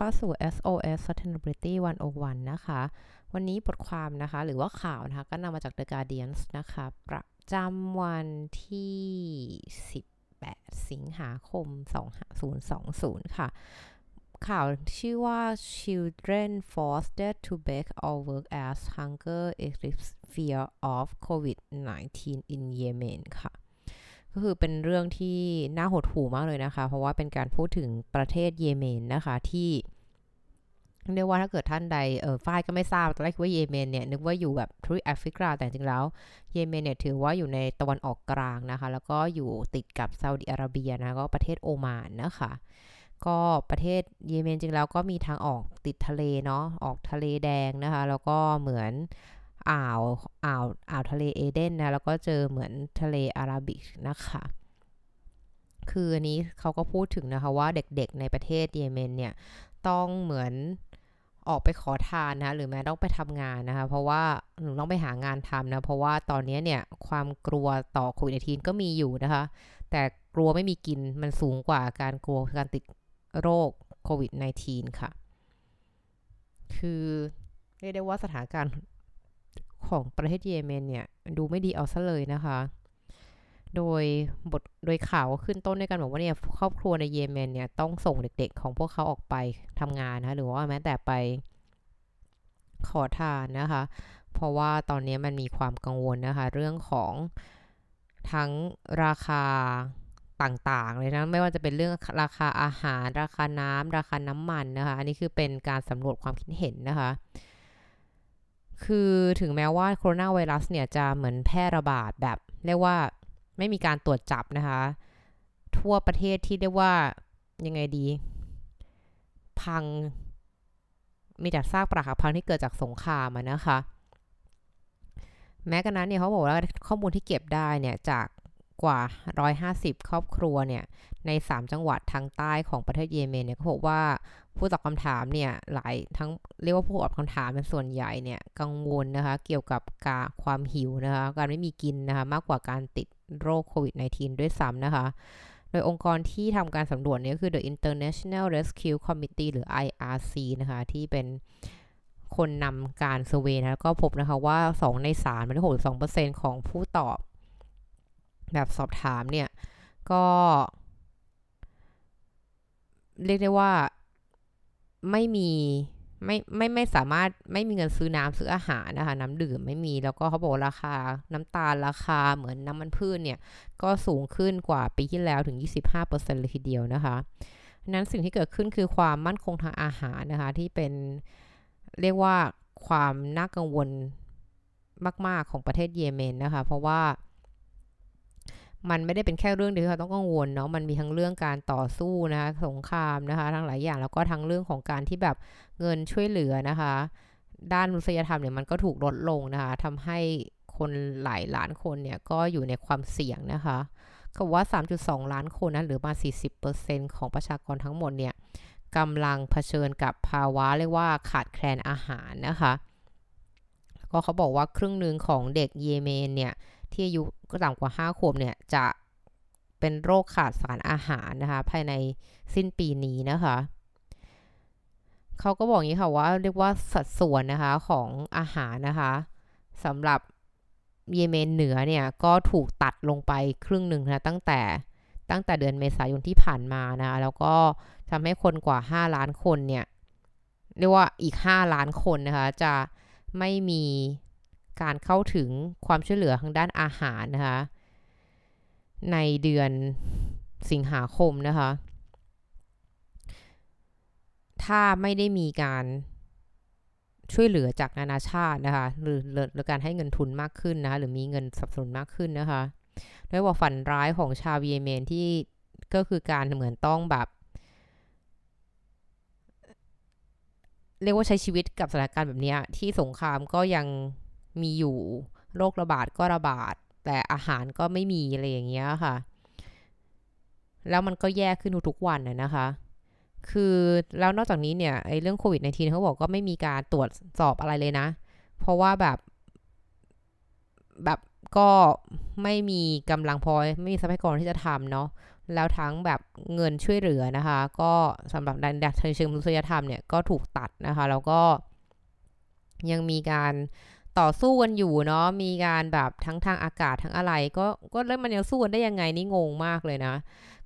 ต้อนรับเข้าสู่ SOS Sustainability 101 นะคะ วันนี้บทความนะคะ หรือว่าข่าวนะคะ ก็นำมาจาก The Guardian นะคะ ประจำวันที่ 18 สิงหาคม 2020 ค่ะ ข่าวชื่อว่า Children forced to beg or work as hunger eclipses fear of COVID-19 in Yemen ค่ะก็คือเป็นเรื่องที่น่าหดหู่มากเลยนะคะ เพราะว่าเป็นการพูดถึงประเทศเยเมนนะคะ ที่ เรียกว่าถ้าเกิดท่านใดเออฝ้ายก็ไม่ทราบตอนแรกว่าเยเมนเนี่ยนึกว่าอยู่แบบทวีปแอฟริกาแต่จริงแล้วเยเมนเนี่ยถือว่าอยู่ในตะวันออกกลางนะคะ แล้วก็อยู่ติดกับซาอุดิอาระเบียนะก็ประเทศโอมานนะคะก็ประเทศเยเมนจริงแล้วก็มีทางออกติดทะเลเนาะออกทะเลแดงนะคะ แล้วก็เหมือนอ่าวอ่าวอ่าวทะเลเอเดนนะแล้วก็เจอเหมือนทะเลอาราบิกนะคะคืออันนี้เขาก็พูดถึงนะคะว่าเด็กๆในประเทศเยเมนเนี่ยต้องเหมือน ออกไปขอทานนะหรือแม้ต้องไปทำงานนะคะ เพราะว่าหนูต้องไปหางานทำนะ เพราะว่าตอนนี้เนี่ยความกลัวต่อโควิด -19 ก็มีอยู่นะคะ แต่กลัวไม่มีกินมันสูงกว่าการกลัวการติดโรคโควิด -19 ค่ะ คือเรียกได้ว่าสถานการณ์ของประเทศเยเมนเนี่ย ดูไม่ดีเอาซะเลยนะคะ โดยบทโดยข่าวขึ้นต้นด้วยกันบอกว่าเนี่ยครอบครัวในเยเมนเนี่ยต้องส่งเด็กๆของพวกเขาออกไปทำงานนะหรือว่าแม้แต่ไปขอทานนะคะ เพราะว่าตอนนี้มันมีความกังวลนะคะ เรื่องของทั้งราคาต่างๆเลยนะไม่ว่าจะเป็นเรื่องราคาอาหาร ราคาน้ำราคาน้ำมันนะคะ อันนี้คือเป็นการสำรวจความคิดเห็นนะคะ คือถึงแม้ว่าโคโรนาไวรัสเนี่ยจะเหมือนแพร่ระบาดแบบเรียกว่า ไม่มีการตรวจจับนะคะ ทั่วประเทศที่เรียกว่ายังไงดี พัง มีแต่ซากปรักหักพังที่เกิดจากสงครามนะคะ แม้กระนั้นเนี่ยเขาบอกว่าข้อมูลที่เก็บได้เนี่ยจากกว่า 150 ครอบครัวเนี่ย ใน 3 จังหวัดทางใต้ของประเทศเยเมนเนี่ยเขาบอกว่าผู้ตอบคำถามเนี่ยหลายทั้งเรียกว่าผู้ตอบคำถามเป็นส่วนใหญ่เนี่ยกังวลนะคะ เกี่ยวกับการความหิวนะคะ การไม่มีกินนะคะ มากกว่าการติด โรคโควิด -19 ด้วยซ้ำนะคะ โดยองค์กรที่ทำการสำรวจนี้คือ The International Rescue Committee หรือ IRC นะคะ ที่เป็นคนนำการเซอร์เวยนะก็พบนะคะว่า 2 ใน3มัน62%ของผู้ตอบ แบบสอบถามเนี่ย ก็ เรียกได้ว่าไม่มี ไม่ไม่ไม่สามารถไม่มีเงินซื้อน้ำซื้ออาหารนะคะ น้ำดื่มไม่มีแล้วก็เขาบอกราคา น้ำตาลราคาเหมือนน้ำมันพืชเนี่ย ก็สูงขึ้นกว่าปีที่แล้วถึง 25%เลยทีเดียวนะคะนั้นสิ่งที่เกิดขึ้นคือความมั่นคงทางอาหารนะคะ ที่เป็นเรียกว่าความน่ากังวลมาก ๆ ของประเทศเยเมนนะคะ เพราะว่า มันไม่ได้เป็นแค่เรื่องเดียวที่เราต้องกังวลเนาะมันมีทั้งเรื่องการต่อสู้นะคะสงครามนะคะ ทั้งหลายอย่างแล้วก็ทั้งเรื่องของการที่แบบเงินช่วยเหลือนะคะ ด้านมนุษยธรรมเนี่ยมันก็ถูกลดลงนะคะทำให้คนหลายล้านคนเนี่ยก็อยู่ในความเสี่ยงนะคะเขาว่า 3.2 ล้านคนนะหรือมา 40%ของประชากรทั้งหมดเนี่ยกำลังเผชิญกับภาวะเรียกว่าขาดแคลนอาหารนะคะ ก็เขาบอกว่าครึ่งหนึ่งของเด็กเยเมนเนี่ยที่อายุ ต่ำกว่า 5 ขวบเนี่ยจะเป็นโรคขาดสารอาหารนะคะภายในสิ้นปีนี้นะคะเขาก็บอกอย่างนี้ค่ะว่าเรียกว่าสัดส่วนนะคะของอาหารนะคะสำหรับเยเมนเหนือเนี่ยก็ถูกตัดลงไปครึ่งหนึ่งนะตั้งแต่ตั้งแต่เดือนเมษายนที่ผ่านมานะะแล้วก็ทำให้คนกว่า 5 ล้านคนเนี่ยเรียกว่าอีก 5 ล้านคนนะคะจะไม่มี การเข้าถึงความช่วยเหลือทางด้านอาหารนะคะในเดือนสิงหาคมนะคะ ถ้าไม่ได้มีการช่วยเหลือจากนานาชาตินะคะหรือหรือการให้เงินทุนมากขึ้นนะคะหรือมีเงินสนับสนุนมากขึ้นนะคะด้วยว่าฝันร้ายของชาวเยเมนที่ก็คือการเหมือนต้องแบบ เรียกว่าใช้ชีวิตกับสถานการณ์แบบนี้ที่สงครามก็ยัง มีอยู่ โรคระบาดก็ระบาด แต่อาหารก็ไม่มีอะไรอย่างเงี้ยค่ะ แล้วมันก็แย่ขึ้นทุกวันนะคะ คือแล้วนอกจากนี้เนี่ยไอ้เรื่องโควิด -19 เขาบอกก็ไม่มีการตรวจสอบอะไรเลยนะ เพราะว่าแบบแบบก็ไม่มีกำลังพอไม่มีทรัพยากรที่จะทำเนาะแล้วทั้งแบบเงินช่วยเหลือนะคะ ก็สำหรับดันดัชเชิงมนุษยธรรมเนี่ยก็ถูกตัดนะคะ แล้วก็ยังมีการ ต่อสู้กันอยู่เนาะมีการแบบทั้งทางอากาศทั้งอะไร ก็ก็แล้วมันยังสู้กันได้ยังไงนี่งงมากเลยนะ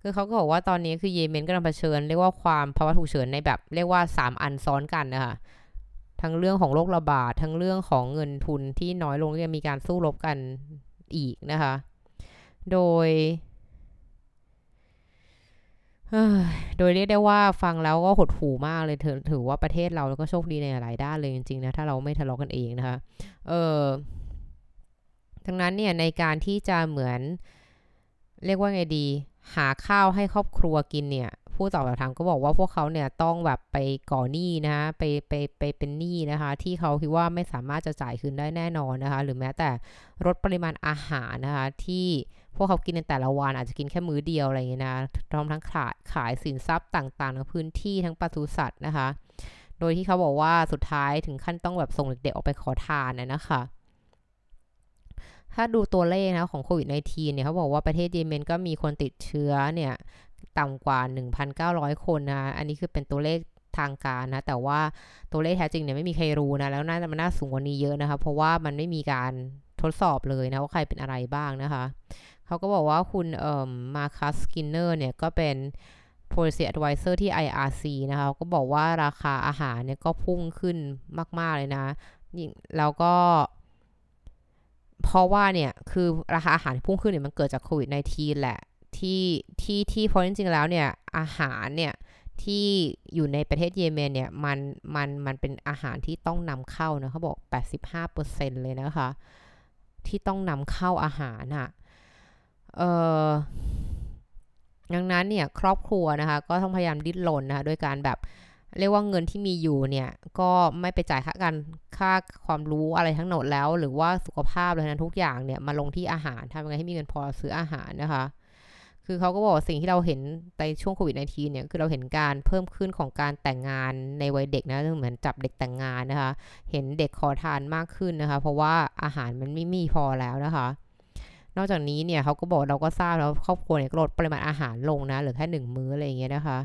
คือเขาก็บอกว่าตอนนี้คือเยเมนกำลังเผชิญเรียกว่าความภาวะฉุกเฉินในแบบ เรียกว่า 3 อันซ้อนกันนะคะทั้งเรื่องของโรคระบาดทั้งเรื่องของเงินทุนที่น้อยลงยังมีการสู้รบกันอีกนะคะ โดย โดยเรียกได้ว่าฟังแล้วก็หดหูมากเลยถือถือว่าประเทศเราแล้วก็โชคดีในหลายด้านเลยจริงๆนะถ้าเราไม่ทะเลาะกันเองนะคะ เออทั้งนั้นเนี่ยในการที่จะเหมือน เรียกว่าไงดี หาข้าวให้ครอบครัวกินเนี่ย ผู้ตอบแบบทางก็บอกว่าพวกเขาเนี่ยต้องแบบไปก่อหนี้นะคะไปไปไปเป็นหนี้นะคะ ที่เขาคิดว่าไม่สามารถจะจ่ายคืนได้แน่นอนนะคะ หรือแม้แต่ลดปริมาณอาหารนะคะที่ พวกเขากินในแต่ละวันอาจจะกินแค่มื้อเดียวอะไรอย่างเงี้ยนะพร้อมทั้งขายขายสินทรัพย์ต่างๆในพื้นที่ทั้งปศุสัตว์นะคะ โดยที่เขาบอกว่าสุดท้ายถึงขั้นต้องแบบส่งเด็กๆออกไปขอทานนะนะคะถ้าดูตัวเลขนะของโควิด -19 เนี่ยเขาบอกว่าประเทศเยเมนก็มีคนติดเชื้อเนี่ยต่ำกว่า 1,900 คนนะ อันนี้คือเป็นตัวเลขทางการนะ แต่ว่าตัวเลขแท้จริงเนี่ยไม่มีใครรู้นะ แล้วน่าจะมันน่าสูงกว่านี้เยอะนะคะ เพราะว่ามันไม่มีการทดสอบเลยนะว่าใครเป็นอะไรบ้างนะคะ เขาก็บอกว่าคุณเอ่อ Marcus Skinner เนี่ยก็เป็น policy advisor ที่ IRC นะคะก็บอกว่าราคาอาหารเนี่ยก็พุ่งขึ้นมาก ๆ เลยนะแล้วก็ เพราะว่าเนี่ย คือราคาอาหารพุ่งขึ้นเนี่ยมันเกิดจากโควิด -19 แหละ ที่ที่ที่เพราะจริง ๆ แล้วเนี่ย อาหารเนี่ยที่อยู่ในประเทศเยเมนเนี่ยมันมันมันเป็นอาหารที่ต้องนำเข้านะเขาบอก 85%เลยนะคะ ที่ต้องนำเข้าอาหารอะ เอ่อดังนั้นเนี่ยครอบครัวนะคะ ก็ต้องพยายามดิ้นรนนะคะโดยการแบบเรียกว่าเงินที่มีอยู่เนี่ย ก็ไม่ไปจ่ายค่าการค่าความรู้อะไรทั้งหมดแล้ว หรือว่าสุขภาพเลยนะทุกอย่างเนี่ยมาลงที่อาหารทำยังไงให้มีเงินพอซื้ออาหารนะคะ คือเขาก็บอกสิ่งที่เราเห็นในช่วงโควิด -19 เนี่ยคือเราเห็นการเพิ่มขึ้นของการแต่งงานในวัยเด็กนะเหมือนจับเด็กแต่งงานนะคะ เห็นเด็กขอทานมากขึ้นนะคะ เพราะว่าอาหารมันไม่มีพอแล้วนะคะ นอกจากนี้เนี่ยเขาก็บอกเราก็ทราบแล้วครอบครัวเนี่ยลดปริมาณอาหารลงนะเหลือแค่หนึ่งมื้ออะไรอย่างเงี้ยนะคะ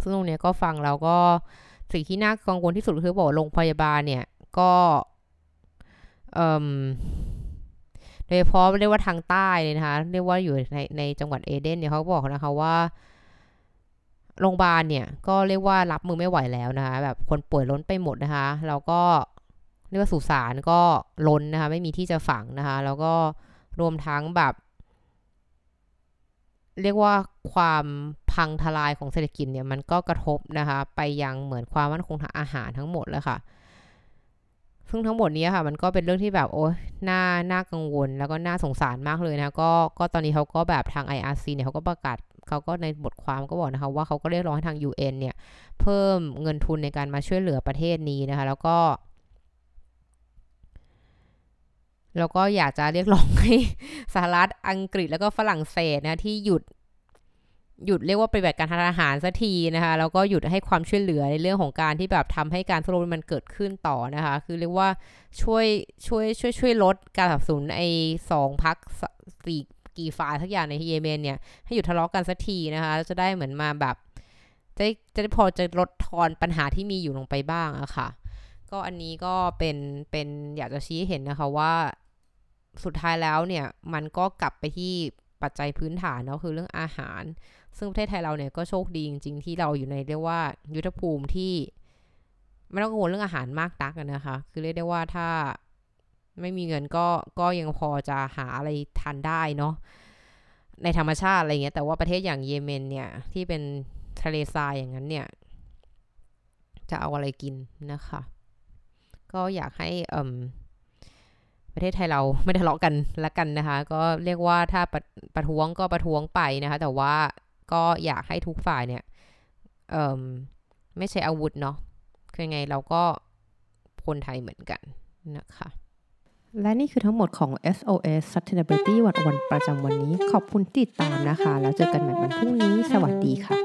ซึ่งตรงนี้ก็ฟังแล้วก็สิ่งที่น่ากังวลที่สุดคือบอกโรงพยาบาลเนี่ยก็โดยเฉพาะเรียกว่าทางใต้เลยนะคะ เรียกว่าอยู่ในในจังหวัดเอเดนเนี่ยเขาบอกนะคะว่าโรงพยาบาลเนี่ยก็เรียกว่ารับมือไม่ไหวแล้วนะคะแบบคนป่วยล้นไปหมดนะคะแล้วก็ เรียกว่าสุสานก็ล้นนะคะ ไม่มีที่จะฝังนะคะ แล้วก็รวมทั้งแบบ เรียกว่าความพังทลายของเศรษฐกิจเนี่ยมันก็กระทบนะคะ ไปยังเหมือนความมั่นคงทางอาหารทั้งหมดเลยค่ะ ซึ่งทั้งหมดนี้ค่ะ มันก็เป็นเรื่องที่แบบโอ้ยน่าน่ากังวล แล้วก็น่าสงสารมากเลยนะก็ก็ตอนนี้เขาก็แบบทาง IRC เนี่ยเขาก็ประกาศเขาก็ในบทความก็บอกนะคะว่าเขาก็เรียกร้องให้ทาง UN เนี่ย เพิ่มเงินทุนในการมาช่วยเหลือประเทศนี้นะคะ แล้วก็ แล้วก็อยากจะเรียกร้องให้สหรัฐอังกฤษแล้วก็ฝรั่งเศสนะที่หยุดหยุดเรียกว่าปฏิบัติการทางอาหารสักทีนะคะแล้วก็หยุดให้ความช่วยเหลือในเรื่องของการที่แบบทำให้การสู้รมันเกิดขึ้นต่อนะคะ คือเรียกว่าช่วยช่วยช่วยช่วยลดการสับสนไอ้สองพักสี่กี่ฝ่ายทักอย่างในเยเมนเนี่ยให้หยุดทะเลาะกันสักทีนะคะจะได้เหมือนมาแบบจะจะพอจะลดทอนปัญหาที่มีอยู่ลงไปบ้างอะค่ะ ก็อันนี้ก็เป็นเป็นอยากจะชี้เห็นนะคะว่า สุดท้ายแล้วเนี่ยมันก็กลับไปที่ปัจจัยพื้นฐานเนาะคือเรื่องอาหาร ซึ่งประเทศไทยเราเนี่ยก็โชคดีจริง ๆ ที่เราอยู่ในเรียกว่ายุทธภูมิที่ไม่ต้องกังวลเรื่องอาหารมากนักนะคะ คือเรียกได้ว่าถ้าไม่มีเงินก็ก็ยังพอจะหาอะไรทานได้เนาะในธรรมชาติอะไรเงี้ยแต่ว่าประเทศอย่างเยเมนเนี่ยที่เป็นทะเลทรายอย่างนั้นเนี่ย จะเอาอะไรกินนะคะ ก็อยากให้อืม ประเทศไทยเราไม่ทะเลาะกันละกันนะคะ ก็เรียกว่าถ้าประประท้วงก็ประท้วงไปนะคะ แต่ว่าก็อยากให้ทุกฝ่ายเนี่ยไม่ใช่อาวุธเนาะคือไงเราก็คนไทยเหมือนกันนะคะและนี่คือทั้งหมดของ SOS Sustainability วันวันประจำวันนี้ ขอบคุณติดตามนะคะ แล้วเจอกันใหม่วันพรุ่งนี้ สวัสดีค่ะ